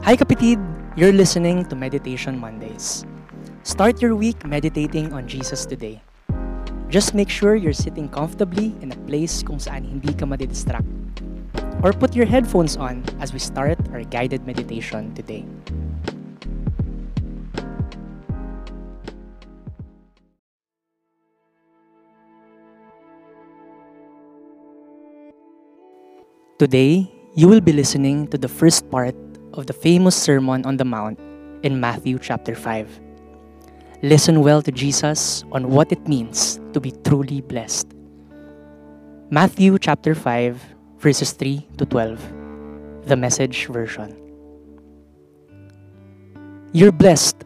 Hi kapitid! You're listening to Meditation Mondays. Start your week meditating on Jesus today. Just make sure you're sitting comfortably in a place kung saan hindi ka madidistract. Or put your headphones on as we start our guided meditation today. Today, you will be listening to the first part of the famous Sermon on the Mount in Matthew chapter 5. Listen well to Jesus on what it means to be truly blessed. Matthew chapter 5, verses 3 to 12, the message version. You're blessed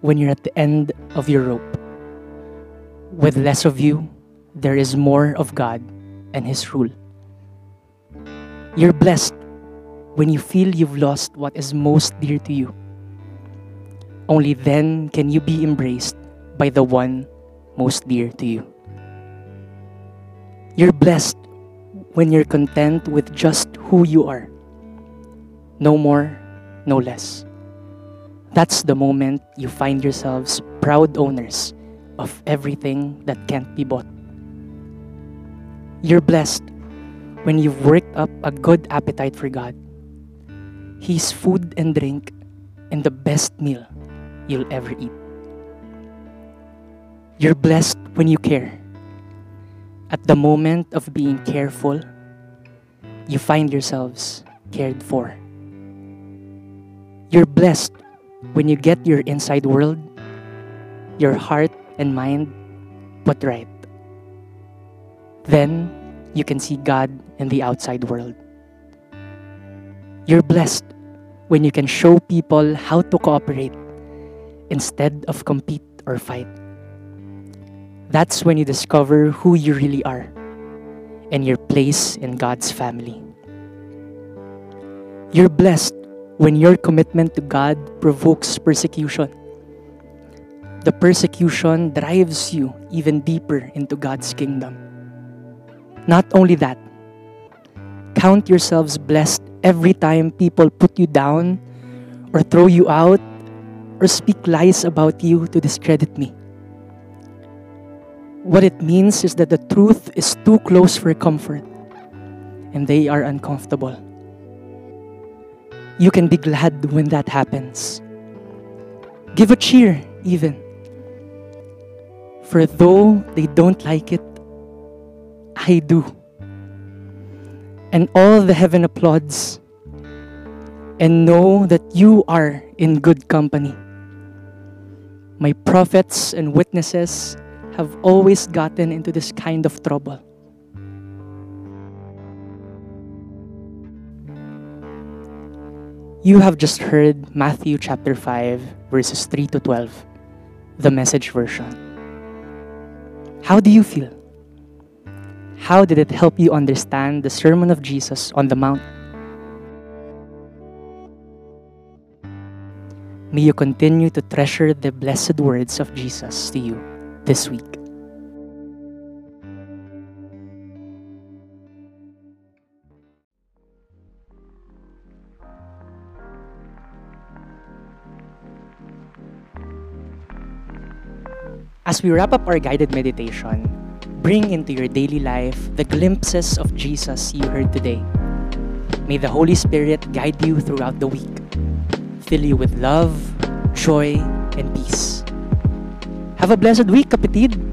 when you're at the end of your rope. With less of you, there is more of God and His rule. You're blessed when you feel you've lost what is most dear to you. Only then can you be embraced by the one most dear to you. You're blessed when you're content with just who you are. No more, no less. That's the moment you find yourselves proud owners of everything that can't be bought. You're blessed when you've worked up a good appetite for God. He's food and drink and the best meal you'll ever eat. You're blessed when you care. At the moment of being careful, you find yourselves cared for. You're blessed when you get your inside world, your heart and mind put right. Then you can see God in the outside world. You're blessed when you can show people how to cooperate instead of compete or fight. That's when you discover who you really are and your place in God's family. You're blessed when your commitment to God provokes persecution. The persecution drives you even deeper into God's kingdom. Not only that, count yourselves blessed every time people put you down or throw you out or speak lies about you to discredit me. What it means is that the truth is too close for comfort and they are uncomfortable. You can be glad when that happens. Give a cheer, even. For though they don't like it, I do. And all the heaven applauds and know that you are in good company. My prophets and witnesses have always gotten into this kind of trouble. You have just heard Matthew chapter 5, verses 3 to 12, the message version. How do you feel? How did it help you understand the Sermon of Jesus on the Mount? May you continue to treasure the blessed words of Jesus to you this week. As we wrap up our guided meditation, bring into your daily life the glimpses of Jesus you heard today. May the Holy Spirit guide you throughout the week, fill you with love, joy, and peace. Have a blessed week, kapitid!